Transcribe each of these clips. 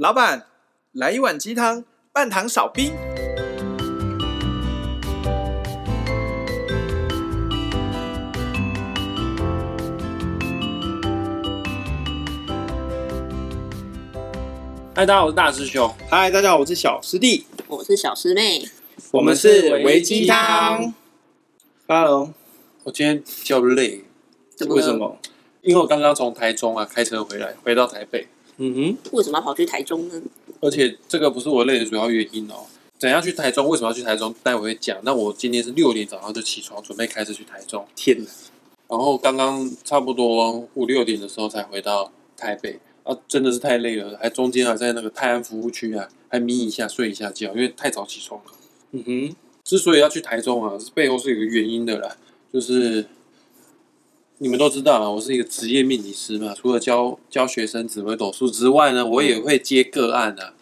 老板，来一碗鸡汤，半糖少冰。嗨，大家好，我是大师兄。嗨，大家好，我是小师弟。我是小师妹。我们是维鸡汤。Hello，我今天比较累。为什么？因为我刚刚从台中啊开车回来，回到台北。嗯哼。为什么要跑去台中呢？而且这个不是我累的主要原因哦。怎样去台中？为什么要去台中？待会会讲。那我今天是六点早上就起床，准备开车去台中。天哪！然后刚刚差不多五六点的时候才回到台北。啊，真的是太累了，还中间还在那个泰安服务区啊，还眯一下睡一下觉，因为太早起床了。嗯哼，之所以要去台中啊，是背后是有个原因的啦，就是你们都知道啊，我是一个职业命理师嘛，除了教教学生紫微斗数之外呢，我也会接个案啊，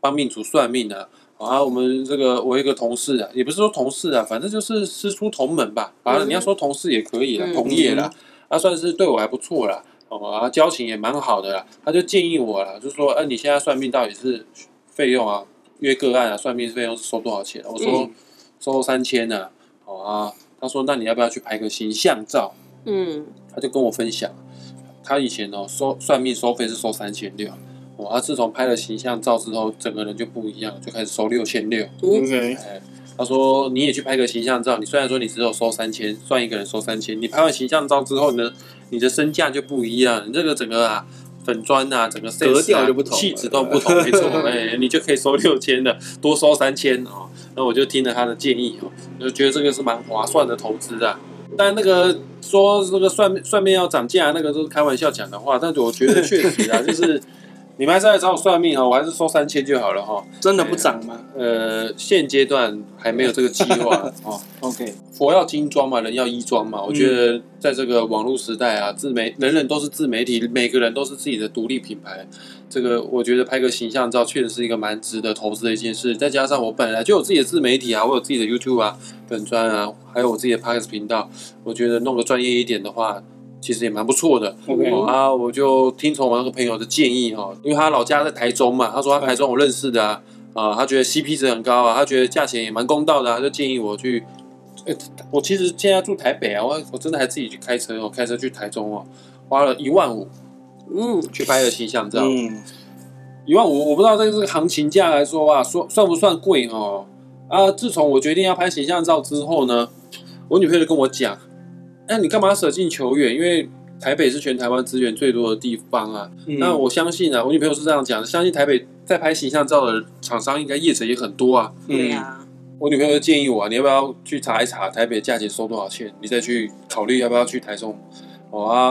帮命主算命啊。啊，我们这个我一个同事啊，也不是说同事啊，反正就是师出同门吧。啊，嗯、你要说同事也可以啦，同业啦，啊，算是对我还不错啦。哦啊，交情也蛮好的啦，他就建议我了，就说，哎、啊，你现在算命到底是费用啊，约个案啊，算命费用是收多少钱？我说、嗯、收三千呢。哦啊，他说那你要不要去拍个形象照？嗯，他就跟我分享，他以前哦收算命收费是收三千六，哦，他自从拍了形象照之后，整个人就不一样，就开始收六千六。OK。他说：“你也去拍个形象照，你虽然说你只有收三千，算一个人收三千，你拍完形象照之后呢，你的身价就不一样，你这个整个啊粉砖啊，整个色调就不同，气质都不同，没错，哎，你就可以收六千的，多收三千哦。那我就听了他的建议哦，就觉得这个是蛮划算的投资啊。但那个说那个算算命要涨价，那个都是开玩笑讲的话，但是我觉得确实啊，就是。”你们还是来找我算命哈，我还是收三千就好了哈。真的不涨吗？呃，现阶段还没有这个计划 哦。OK，佛要金装嘛，人要衣装嘛。我觉得在这个网络时代啊，自媒人人都是自媒体，每个人都是自己的独立品牌。这个我觉得拍个形象照确实是一个蛮值得投资的一件事。再加上我本来就有自己的自媒体啊，我有自己的 YouTube 啊、粉专啊，还有我自己的 Podcast 频道。我觉得弄个专业一点的话。其实也蛮不错的，Okay. 啊，我就听从我那个朋友的建议哈，因为他老家在台中嘛，他说他台中我认识的啊，啊，他觉得 CP 值很高啊，他觉得价钱也蛮公道的，他就建议我去，欸，我其实现在住台北啊，我我真的还自己去开车哦，开车去台中哦，花了一万五，嗯，去拍了形象照，嗯，一万五，我不知道这个行情价来说啊，说算不算贵哦？啊，自从我决定要拍形象照之后呢，我女朋友就跟我讲。那你干嘛舍近求远？因为台北是全台湾资源最多的地方啊。嗯、那我相信啊，我女朋友是这样讲的，相信台北在拍形象照的厂商应该业者也很多啊。对呀、嗯。我女朋友建议我、啊，你要不要去查一查台北价钱收多少钱？你再去考虑要不要去台中。哦啊，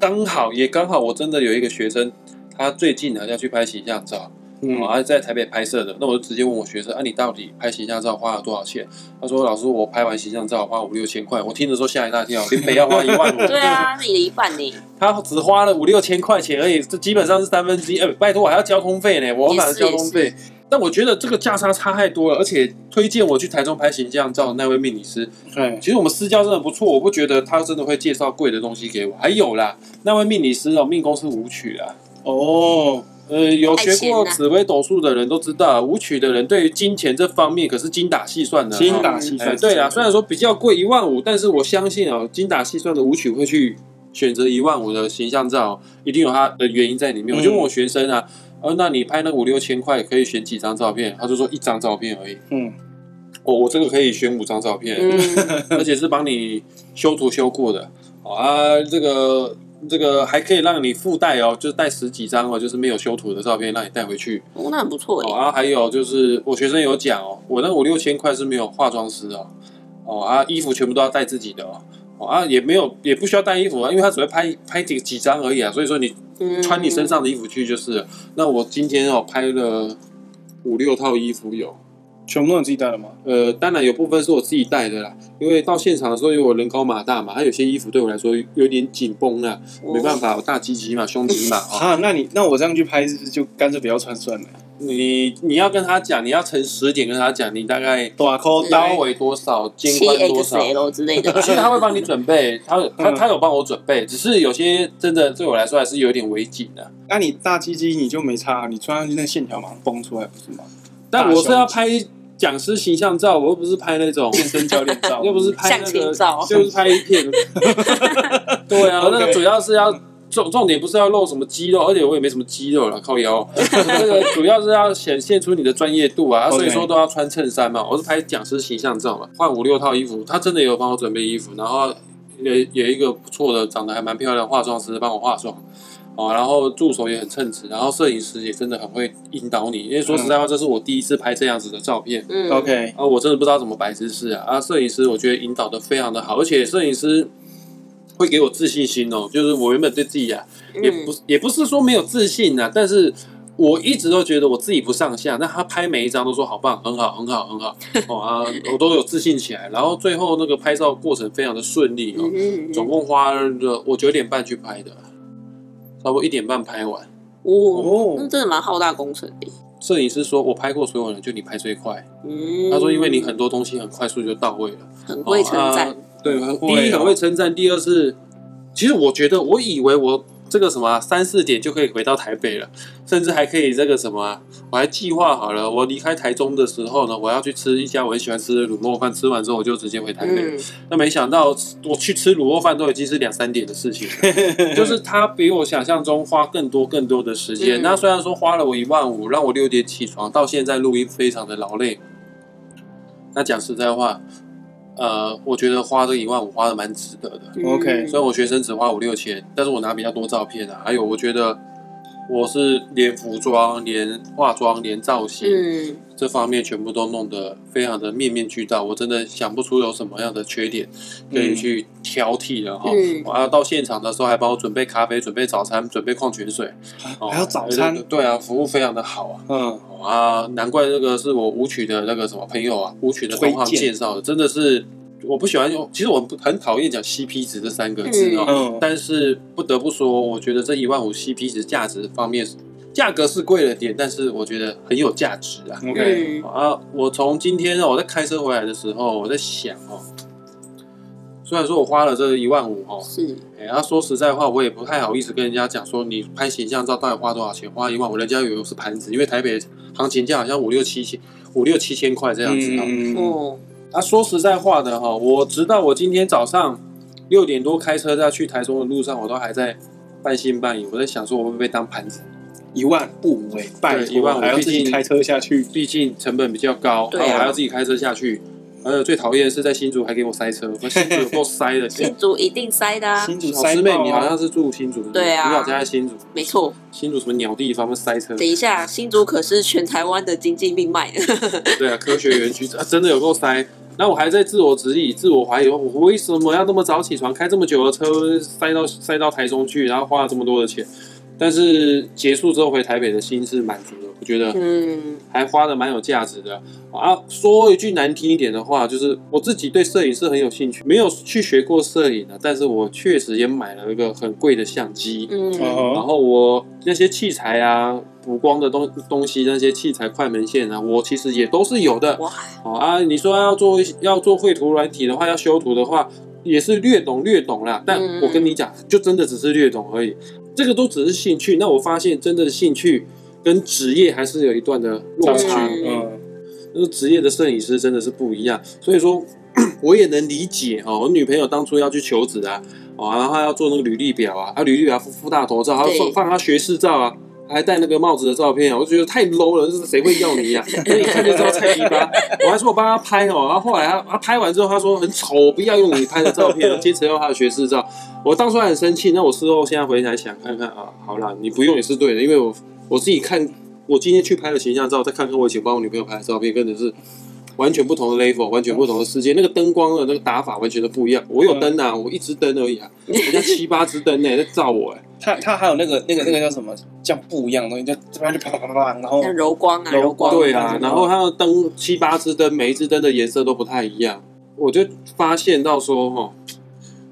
刚好也刚好，我真的有一个学生，他最近呢要去拍形象照。嗯，啊，在台北拍摄的，那我就直接问我学生，啊，你到底拍形象照花了多少钱？他说，老师，我拍完形象照花五六千块。我听的时候吓一大跳，林北要花一万五。对啊，是你的一半呢。他只花了五六千块钱而已，这基本上是三分之一。哎、欸，拜托，我还要交通费呢，我买了交通费。但我觉得这个价差差太多了，而且推荐我去台中拍形象照的那位命理师，对，其实我们私交真的不错，我不觉得他真的会介绍贵的东西给我。还有啦，那位命理师哦，命宫是舞曲啊。哦。呃，有学过紫微斗数的人都知道，舞曲的人对于金钱这方面可是精打细算的。精打细算，对啊，虽然说比较贵一万五，但是我相信啊，精打细算的舞曲会去选择一万五的形象照，一定有它的原因在里面。我就问我学生啊，呃，那你拍那五六千块可以选几张照片？他就说一张照片而已。嗯，我我这个可以选五张照片，而且是帮你修图修过的。啊，这个。这个还可以让你附带哦，就是带十几张哦，就是没有修图的照片让你带回去。哦，那很不错哦。然后还有就是我学生有讲哦，我那五六千块是没有化妆师哦，哦啊，衣服全部都要带自己的哦，啊也没有也不需要带衣服啊，因为他只会拍拍几几张而已啊，所以说你穿你身上的衣服去就是。嗯、那我今天哦拍了五六套衣服有，全部都你自己带的吗？呃，当然有部分是我自己带的啦，因为到现场的时候，因为我人高马大嘛，还有些衣服对我来说有点紧绷了，没办法，我大鸡鸡嘛，胸肌嘛。啊，那你那我这样去拍，是不是就干脆不要穿算了？你你要跟他讲，你要乘十点跟他讲，你大概多少腰围多少，肩宽多少之类的。其实他会帮你准备，他他他有帮我准备，只是有些真的对我来说还是有点围紧的。那你大鸡鸡你就没差，你穿上去那线条马上崩出来不是吗？但我是要拍讲师形象照，我又不是拍那种健身教练照，又不是拍那个照，就是拍一片。对啊，那个主要是要。重重点不是要露什么肌肉，而且我也没什么肌肉了，靠腰。那个主要是要显现出你的专业度啊，所以说都要穿衬衫嘛。我是拍讲师形象照嘛，换五六套衣服，他真的有帮我准备衣服，然后也有一个不错的，长得还蛮漂亮的化妆师帮我化妆，哦，然后助手也很称职，然后摄影师也真的很会引导你，因为说实在话，这是我第一次拍这样子的照片。嗯，OK，啊，我真的不知道怎么摆姿势啊，啊，摄影师我觉得引导的非常的好，而且摄影师。会给我自信心哦，就是我原本对自己啊，也不也不是说没有自信呐，但是我一直都觉得我自己不上下。那他拍每一张都说好棒，很好，很好，很好 哦啊，我都有自信起来。然后最后那个拍照过程非常的顺利哦，总共花了我九点半去拍的，差不多一点半拍完。哦，那真的蛮浩大工程的。摄影师说我拍过所有人，就你拍最快。嗯，他说因为你很多东西很快速就到位了，很会称赞。对，第一很会称赞，第二是，其实我觉得，我以为我这个什么三四点就可以回到台北了，甚至还可以这个什么，我还计划好了，我离开台中的时候呢，我要去吃一家我很喜欢吃的卤肉饭，吃完之后我就直接回台北。嗯、那没想到我去吃卤肉饭都已经是两三点的事情了，就是他比我想象中花更多更多的时间。嗯、那虽然说花了我一万五，让我六点起床，到现在录音非常的劳累。那讲实在话。呃，我觉得花这一万五花的蛮值得的。OK，虽然我学生只花五六千，但是我拿比较多照片啊。还有，我觉得我是连服装、连化妆、连造型，嗯，这方面全部都弄得非常的面面俱到。我真的想不出有什么样的缺点可以去挑剔了哈。嗯，我要到现场的时候还帮我准备咖啡、准备早餐、准备矿泉水，还有早餐。对啊，服务非常的好啊。嗯。啊，难怪这个是我舞曲的那个什么朋友啊，舞曲的同行介绍的，真的是我不喜欢用，其实我很讨厌讲 CP 值这三个字哦，嗯、但是不得不说，我觉得这一万五 CP 值价值方面，价格是贵了点，但是我觉得很有价值啊。OK，啊，我从今天我在开车回来的时候，我在想哦。虽然说我花了这一万五哦，是，哎，他说实在话，我也不太好意思跟人家讲说你拍形象照到底花多少钱，花一万五，人家以为我是盘子，因为台北行情价好像五六七千，五六七千块这样子哦。嗯、哦，他说实在话的哈，我直到我今天早上六点多开车在去台中的路上，我都还在半信半疑，我在想说我会不会被当盘子？一万不为，拜一万五，还要自己开车下去，毕竟成本比较高，对啊，我还要自己开车下去。还有最讨厌的是在新竹还给我塞车，我新竹有够塞的。新竹一定塞的啊！新竹塞。师妹，你好像是住新竹的，对啊，你老家在新竹，没错。新竹什么鸟地方会塞车？等一下，新竹可是全台湾的经济命脉。对啊，科学园区真的有够塞。那我还在自我质疑、自我怀疑，我为什么要那么早起床，开这么久的车，塞到塞到台中去，然后花了这么多的钱？但是结束之后回台北的心是满足的，我觉得，嗯，还花的蛮有价值的啊。说一句难听一点的话，就是我自己对摄影是很有兴趣，没有去学过摄影的，但是我确实也买了一个很贵的相机，嗯，然后我那些器材啊，补光的东东西，那些器材、快门线啊，我其实也都是有的。哇，啊，你说要做要做绘图软体的话，要修图的话，也是略懂略懂啦。但我跟你讲，就真的只是略懂而已。这个都只是兴趣，那我发现真的兴趣跟职业还是有一段的落差。嗯，那个职业的摄影师真的是不一样，所以说 我也能理解哦。我女朋友当初要去求职啊，啊，然后要做那个履历表啊，啊，履历表附附大头照，还要放放她学士照啊。还戴那个帽子的照片啊，我就觉得太 low 了，就是谁会要你呀？啊？一看就知道菜逼吧。我还说我帮他拍哦，然后后来他他拍完之后，他说很丑，不要用你拍的照片，坚持要他的学士照。我当初还很生气，那我事后现在回想想看看啊，好啦，你不用也是对的，因为我我自己看，我今天去拍了形象照，再看看我以前帮我女朋友拍的照片，真的是完全不同的 level，完全不同的世界。那个灯光的那个打法完全都不一样。我有灯啊，我一支灯而已啊，人家七八支灯呢，在照我哎。他他还有那个那个那个叫什么，叫不一样的东西，就这边就啪啪啪啪，然后柔光啊，柔光。对啊，然后它的灯七八支灯，每一支灯的颜色都不太一样。我就发现到说，哈，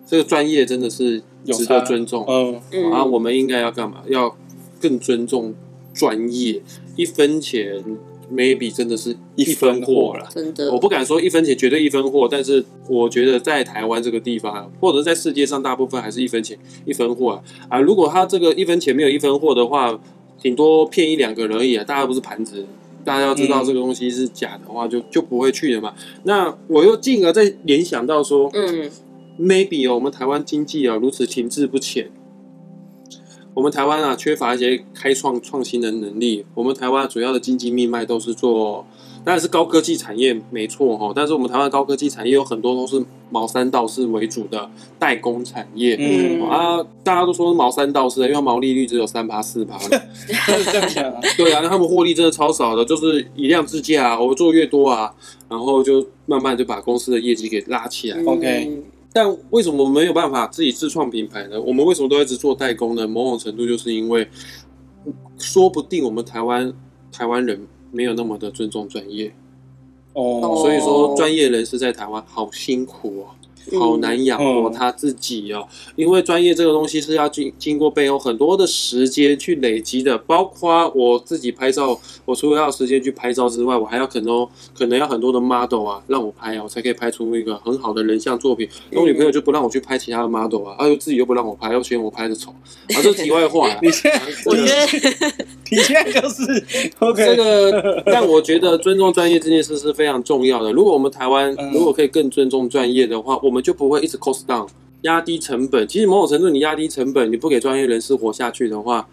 这个专业真的是值得尊重。嗯嗯。啊，我们应该要干嘛？要更尊重专业，一分钱。Maybe 真的是一分货了，真的，我不敢说一分钱绝对一分货，但是我觉得在台湾这个地方，或者在世界上大部分还是一分钱一分货啊。啊，如果他这个一分钱没有一分货的话，顶多骗一两个人而已啊。大家不是盘子，大家要知道这个东西是假的话，就就不会去了嘛。那我又进而再联想到说，嗯，maybe 哦，我们台湾经济啊如此停滞不前。我们台湾啊，缺乏一些开创创新的能力。我们台湾主要的经济命脉都是做，当然是高科技产业，没错哈。但是我们台湾高科技产业有很多都是毛三到四为主的代工产业。嗯啊，大家都说毛三到四，因为毛利率只有三趴四趴。对啊，那他们获利真的超少的，就是以量制价啊，我们做越多啊，然后就慢慢就把公司的业绩给拉起来。OK。但为什么我们没有办法自己自创品牌呢？我们为什么都一直做代工呢？某种程度就是因为，说不定我们台湾台湾人没有那么的尊重专业，哦，所以说专业人士在台湾好辛苦哦。好难养活他自己哦，因为专业这个东西是要经经过背后很多的时间去累积的，包括我自己拍照，我除了要时间去拍照之外，我还要可能可能要很多的 model 啊，让我拍啊，我才可以拍出一个很好的人像作品。我女朋友就不让我去拍其他的 model 啊，她又自己又不让我拍，又嫌我拍的丑。啊，这是题外话。你现在，我觉得你现在就是 OK。这个，但我觉得尊重专业这件事是非常重要的。如果我们台湾如果可以更尊重专业的话，我们。就不会一直 cost down，压低成本。其实某种程度，你压低成本，你不给专业人士活下去的话，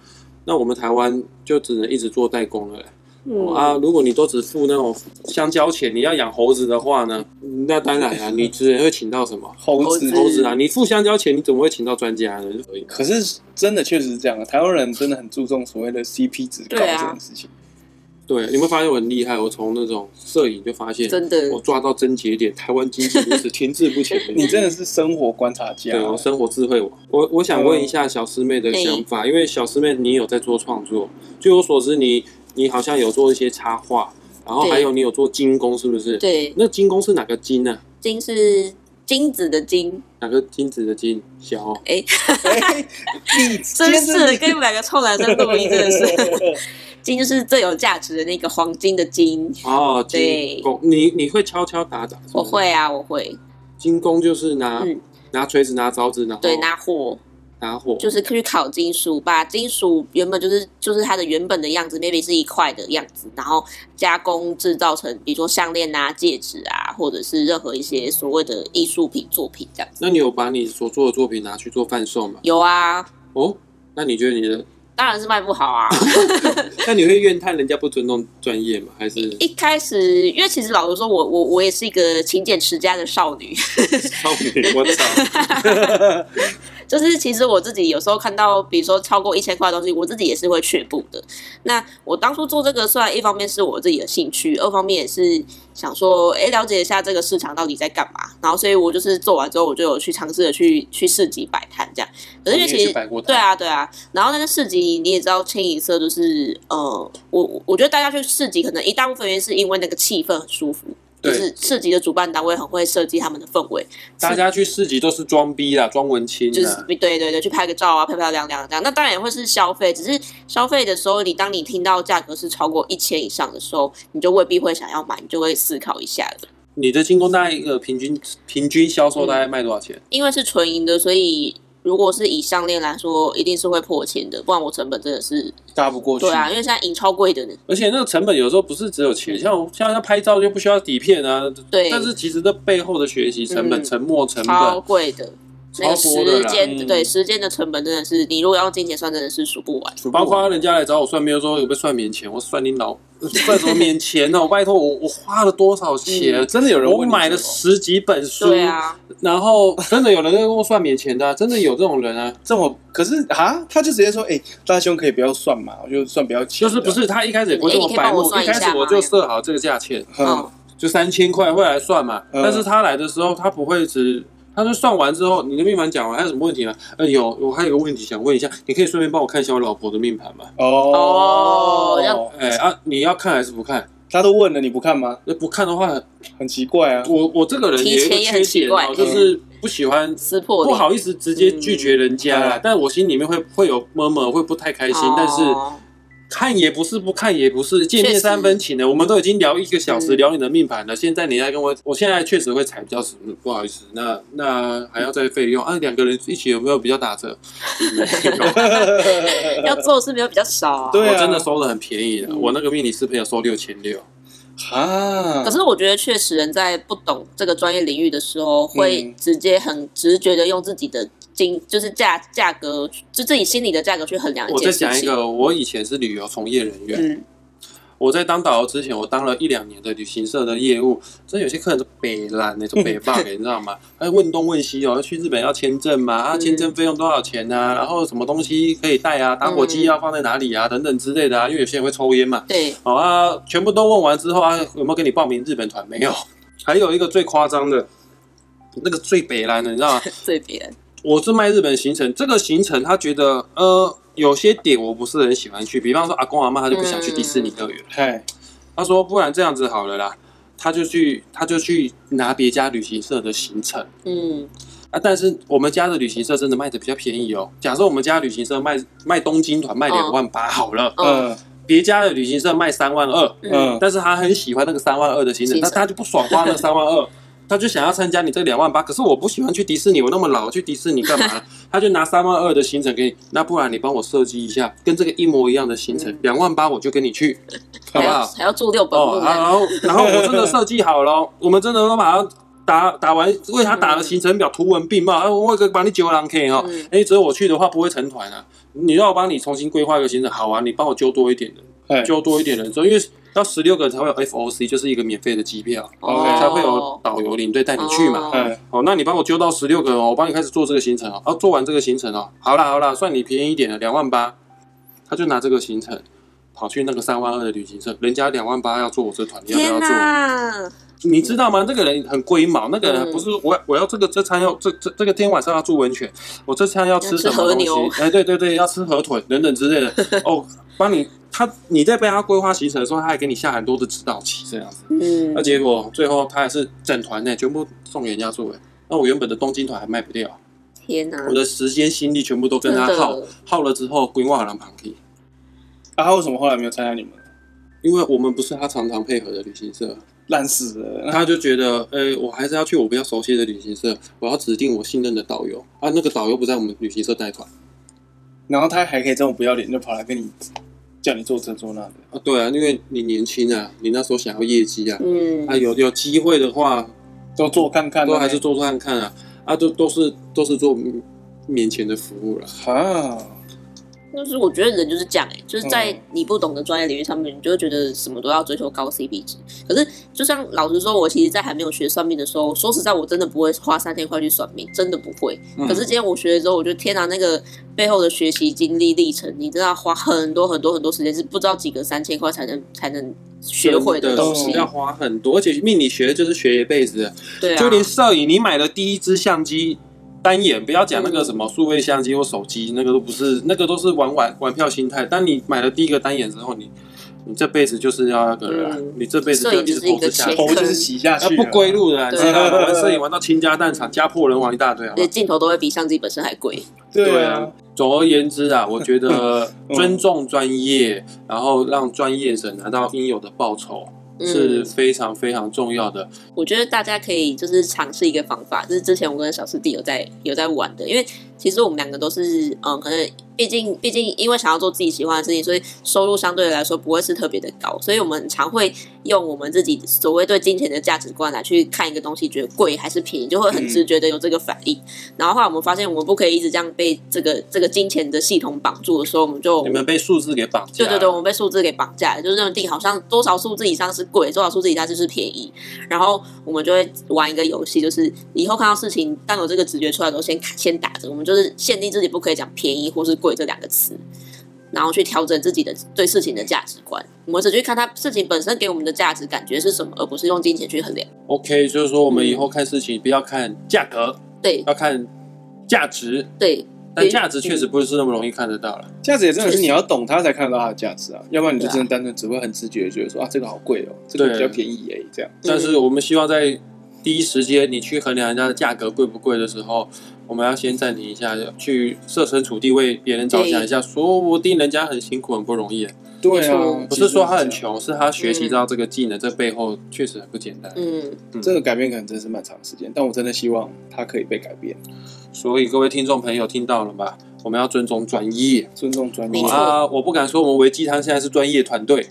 那我们台湾就只能一直做代工了。嗯啊，如果你都只付那种香蕉钱，你要养猴子的话呢，那当然啊，你只能会请到什么猴子？猴子啊，你付香蕉钱，你怎么会请到专家呢？可是真的确实是这样啊，台湾人真的很注重所谓的 CP 值高这件事情。对，你会发现我很厉害？我从那种摄影就发现，真的，我抓到症结点。台湾经济如此停滞不前，你真的是生活观察家。对，我生活智慧王。我我想问一下小师妹的想法，因为小师妹你有在做创作，据我所知，你你好像有做一些插画，然后还有你有做金工，是不是？对。那金工是哪个金呢？金是金子的金。哪个金子的金？小。哎，你真是跟你们两个臭男生录音，真的是。金就是最有价值的那个黄金的金哦，对，你你会敲敲打打？我会啊，我会。金工就是拿、嗯、拿锤子、拿凿子，然后对，拿火，拿火，就是去烤金属，把金属原本就是就是它的原本的样子，maybe 是一块的样子，然后加工制造成，比如说项链啊、戒指啊，或者是任何一些所谓的艺术品作品这样子。那你有把你所做的作品拿去做贩售吗？有啊。哦，那你觉得你的？当然是卖不好啊！那你会怨叹人家不尊重专业吗？还是一开始，因为其实老实说，我我我也是一个勤俭持家的少女。少女，我操！就是其实我自己有时候看到，比如说超过一千块的东西，我自己也是会却步的。那我当初做这个，虽然一方面是我自己的兴趣，二方面也是想说，哎，了解一下这个市场到底在干嘛。然后，所以我就是做完之后，我就有去尝试的去去市集摆摊这样。可是因为其实对啊对啊，然后那个市集你也知道，清一色就是呃，我我觉得大家去市集可能一大部分原因是因为那个气氛很舒服。就是市集的主办单位很会设计他们的氛围，大家去市集都是装逼啦，装文青，就是对对对，去拍个照啊，漂漂亮亮这样。那当然也会是消费，只是消费的时候，你当你听到价格是超过一千以上的时候，你就未必会想要买，你就会思考一下的。你的金工大概一个平均平均销售大概卖多少钱？嗯，因为是纯银的，所以。如果是以项链来说，一定是会破千的，不然我成本真的是搭不过去。对啊，因为现在银超贵的呢。而且那个成本有时候不是只有钱，像像要拍照就不需要底片啊。对。但是其实这背后的学习成本、沉没成本超贵的。那个时间对时间的成本真的是，你如果要用金钱算，真的是数不完。包括人家来找我算命，说有没有算免钱，我算你老算什么免钱呢？我拜托我我花了多少钱？真的有人我买了十几本书，对啊，然后真的有人在跟我算免钱的，真的有这种人啊？这么可是啊？他就直接说，哎，大兄可以不要算嘛？我就算不要钱。就是不是他一开始也不会这么白目，一开始我就设好这个价钱。就三千块会来算嘛。嗯但是他来的时候，他不会只，他就算完之后，你的命盘讲完，还有什么问题吗？呃，有，我还有个问题想问一下，你可以顺便帮我看一下我老婆的命盘吗？哦要哎啊，你要看还是不看？他都问了，你不看吗？那不看的话，很奇怪啊。我我这个人有一个提前也很缺点奇怪哦，就是不喜欢。撕破不好意思，直接拒绝人家啦。嗯但我心里面会会有 murmur，会不太开心。但是哦看也不是，不看也不是，见面三分情的。我们都已经聊一个小时，嗯聊你的命盘了。现在你来跟我，我现在确实会踩比较死，不好意思。那那还要再费用啊？两个人一起有没有比较打折？要做的事没有比较少啊。对啊我真的收的很便宜的。嗯我那个命理师朋友收六千六，啊，可是我觉得，确实人在不懂这个专业领域的时候，会嗯直接很直觉的用自己的金，就是价价格，就自己心里的价格去衡量一我再件事情。讲一个，我以前是旅游从业人员。嗯，我在当导游之前，我当了一两年的旅行社的业务，真的有些客人是北烂那种北霸，你知道吗？还问东问西哦，要去日本要签证嘛？啊，嗯签证费用多少钱啊？然后什么东西可以带啊？打火机要放在哪里啊？等等之类的啊，因为有些人会抽烟嘛。对，好啊，全部都问完之后啊，有没有给你报名日本团？没有。还有一个最夸张的，那个最北烂的，你知道吗？对别人，我是卖日本行程，这个行程他觉得呃有些点我不是很喜欢去，比方说阿公阿妈他就不想去迪士尼乐园。嘿，他说：“不然这样子好了啦，他就去，他就去拿别家旅行社的行程嗯啊。但是我们家的旅行社真的卖的比较便宜哦。假设我们家旅行社卖卖东京团卖两万八好了，嗯嗯别家的旅行社卖三万二，嗯，但是他很喜欢那个三万二的行程，行程但他就不爽花那三万二。”他就想要参加你这两万八，可是我不喜欢去迪士尼，我那么老去迪士尼干嘛？他就拿三万二的行程给你，那不然你帮我设计一下跟这个一模一样的行程，两万八我就跟你去，好不好？还要住六本哦，木然呢。后然后我真的设计好了，我们真的都把它打打完，为他打了行程表，图文并茂。哎，我可以帮你揪人 K 哈嗯，哎，只有我去的话不会成团啊。你让我帮你重新规划一个行程，好啊，你帮我揪多一点人，嗨，揪多一点人因为要十六个人才会有 FOC，就是一个免费的机票，哦才会有导游领队带你去嘛。哦，那你帮我揪到十六个人哦，我帮你开始做这个行程哦。哦，做完这个行程哦，好啦好啦，算你便宜一点了，两万八。他就拿这个行程跑去那个三万二的旅行社，人家两万八要做我这团，你要不要做？哪！你知道吗？那个人很龟毛，那个人嗯不是我，我要这个这餐要这这这个天晚上要住温泉，我这餐要吃什么东要吃和牛西？哎，对对对，要吃河豚等等之类的。哦，帮你他你在被他规划行程的时候，他还给你下很多的指导棋这样子。嗯那，结果最后他还是整团呢，全部送给人家做哎。那我原本的东京团还卖不掉，天哪我！的时间心力全部都跟他耗耗了之后，规划人旁去，啊，他为什么后来没有参加你们？因为我们不是他常常配合的旅行社，烂死了，他就觉得，呃、我还是要去我比较熟悉的旅行社，我要指定我信任的导游。啊，那个导游不在我们旅行社带团。然后他还可以这么不要脸，就跑来跟你叫你做这做那的，啊，对啊，因为你年轻啊，你那时候想要业绩啊，嗯。啊，有有机会的话，都做看看，都还是做做看看啊，啊，都都是都是做免钱的服务了。啊，就是我觉得人就是这样哎、就是在嗯你不懂的专业领域上面，你就会觉得什么都要追求高 CP 值。可是，就像老实说，我其实，在还没有学算命的时候，说实在，我真的不会花三千块去算命，真的不会。嗯可是今天我学了之后，我觉得天哪，那个背后的学习经历历程，你真的要花很多很多很多时间，是不知道几个三千块才能才能学会的东西。要花很多，而且命理学就是学一辈子的，对啊，就连摄影，你买的第一支相机单眼，不要讲那个什么数位相机或手机，那个都不是，那个都是玩玩玩票心态。当你买了第一个单眼之后，你你这辈子就是要那个了啦，嗯你这辈子就要一直投资下去摄影就是一个，头就是洗下去了，不归路的啦，你对知道吗？玩摄影玩到倾家荡产、家破人亡一大堆，好不好而且？镜头都会比相机本身还贵。对啊，总而言之啊，我觉得嗯尊重专业，然后让专业者拿到应有的报酬。嗯是非常非常重要的。我觉得大家可以就是尝试一个方法，就是之前我跟小师弟有在有在玩的，因为其实我们两个都是嗯，可能毕竟毕竟因为想要做自己喜欢的事情，所以收入相对来说不会是特别的高，所以我们常会用我们自己所谓对金钱的价值观来去看一个东西，觉得贵还是便宜，就会很直觉的有这个反应。然后后来我们发现，我们不可以一直这样被这个这个金钱的系统绑住的时候，我们就你们被数字给绑架，对对对，我们被数字给绑架了，就是认定好像多少数字以上是贵，多少数字以下就是便宜。然后我们就会玩一个游戏，就是以后看到事情，当有这个直觉出来的时候，先先打着，我们就是限定自己不可以讲便宜或是贵这两个词。然后去调整自己的对事情的价值观。我们只去看它事情本身给我们的价值感觉是什么，而不是用金钱去衡量。OK，就是说我们以后看事情不要看价格，对，要看价值，对。但价值确实不是那么容易看得到了。价值也真的是你要懂它才看得到它的价值啊，要不然你就真的单纯只会很直觉的觉得说啊，这个好贵哦，这个比较便宜哎，这样。但是我们希望在第一时间你去衡量人家的价格贵不贵的时候，我们要先暂停一下，去设身处地为别人着想一下，说不定人家很辛苦很不容易。对啊，不是说他很穷，是他学习到这个技能，这背后确实很不简单。嗯，这个改变可能真是蛮长时间，但我真的希望他可以被改变。所以各位听众朋友听到了吧？我们要尊重专业，尊重专业啊！我不敢说我们维基汤现在是专业团队，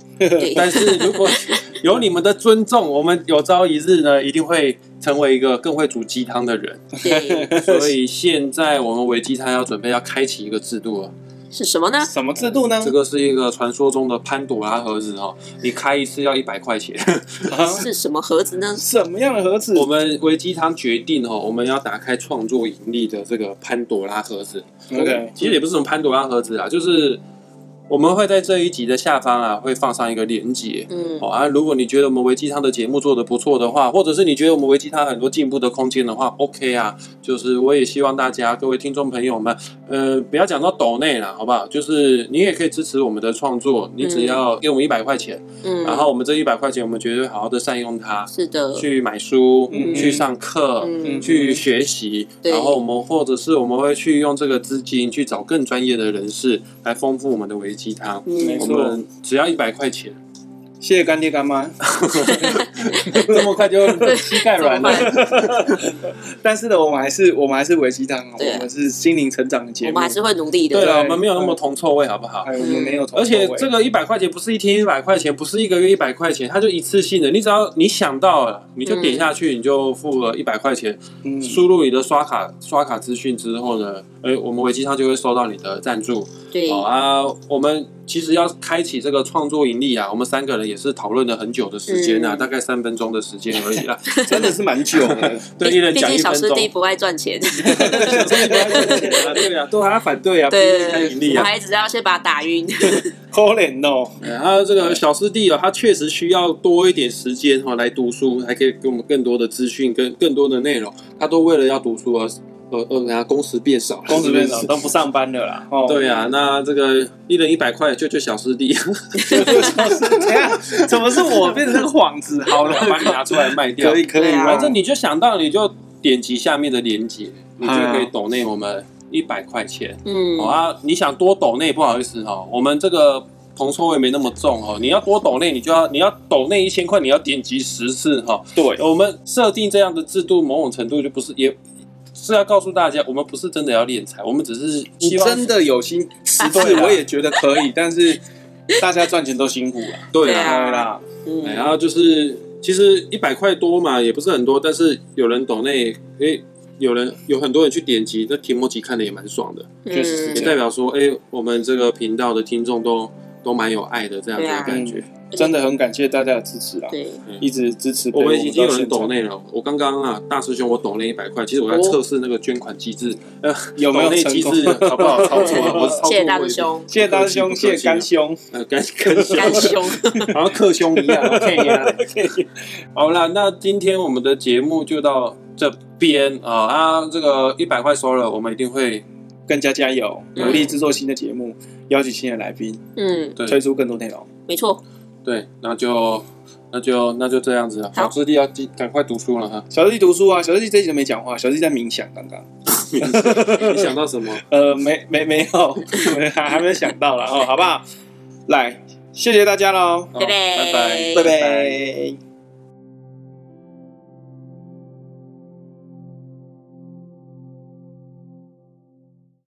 但是如果 有你们的尊重，我们有朝一日呢，一定会成为一个更会煮鸡汤的人。所以现在我们维鸡汤要准备要开启一个制度了。是什么呢？什么制度呢？这个是一个传说中的潘朵拉盒子哦，你开一次要一百块钱。是什么盒子呢？什么样的盒子？我们维鸡汤决定哦，我们要打开创作盈利的这个潘朵拉盒子。OK，其实也不是什么潘朵拉盒子啊，就是。我们会在这一集的下方啊，会放上一个连接。嗯，好啊，如果你觉得我们维基汤的节目做的不错的话，或者是你觉得我们维基汤很多进步的空间的话，OK 啊，就是我也希望大家各位听众朋友们，呃，不要讲到抖内啦，好不好？就是你也可以支持我们的创作，你只要给我们一百块钱，嗯，然后我们这一百块钱，我们绝对好好的善用它，是的，去买书，嗯、去上课，嗯、去学习，嗯、然后我们或者是我们会去用这个资金去找更专业的人士来丰富我们的维基汤，没错，只要一百块钱。谢谢干爹干妈，这么快就膝盖软了。但是呢，我们还是我们还是维鸡汤，我们是心灵成长的节目，我们还是会努力的。对啊，我们没有那么铜臭味，好不好？我们没有铜臭味。而且这个一百块钱不是一天一百块钱，不是一个月一百块钱，它就一次性的。你只要你想到了，你就点下去，你就付了一百块钱，输入你的刷卡刷卡资讯之后呢，哎，我们维鸡汤就会收到你的赞助。对，好啊，我们。其实要开启这个创作盈利啊，我们三个人也是讨论了很久的时间啊，大概三分钟的时间而已啦，真的是蛮久的。对，一人讲一分钟。毕竟小师弟不爱赚钱。对啊，都还要反对啊，对对对，我还只要先把他打晕。可怜哦。然后这个小师弟啊，他确实需要多一点时间哈来读书，还可以给我们更多的资讯跟更多的内容，他都为了要读书而。呃呃，然后工时变少了，工时变少都不上班了啦。哦，对呀，那这个一人一百块，救救小师弟，救救小师弟，怎么是我变成那个幌子？好了，把你拿出来卖掉，可以可以。反正你就想到，你就点击下面的链接，你就可以抖内我们一百块钱。嗯，好啊，你想多抖内，不好意思哦，我们这个铜臭味没那么重哦。你要多抖内，你就要你要抖内一千块，你要点击十次哈。对，我们设定这样的制度，某种程度就不是也。是要告诉大家，我们不是真的要敛财，我们只是希望真的有心。十次我也觉得可以，但是大家赚钱都辛苦了，对啦，嗯，然后就是其实一百块多嘛，也不是很多，但是有人懂内，诶，有人有很多人去点击，那提莫吉看的也蛮爽的，确实也代表说，诶，我们这个频道的听众都都蛮有爱的这样子的感觉。真的很感谢大家的支持啊！对，一直支持我。我们已经有人抖内了。我刚刚啊，大师兄，我抖内一百块。其实我在测试那个捐款机制，呃，有没有机制好不好 操作？我是操作。谢谢大师兄，谢谢大师兄，谢谢干兄，呃，干 干干兄，好像克兄一样。OK，好了，那今天我们的节目就到这边啊啊！这个一百块收了，我们一定会更加加油，努力制作新的节目，邀请新的来宾，嗯，对，推出更多内容。没错。对，那就那就那就这样子了。小师弟要赶快读书了哈。小师弟读书啊，小师弟这一集都没讲话，小师弟在冥想刚刚。你想到什么？呃，没没没有，还 还没想到了哦，好不好？来，谢谢大家喽，拜拜拜拜拜拜。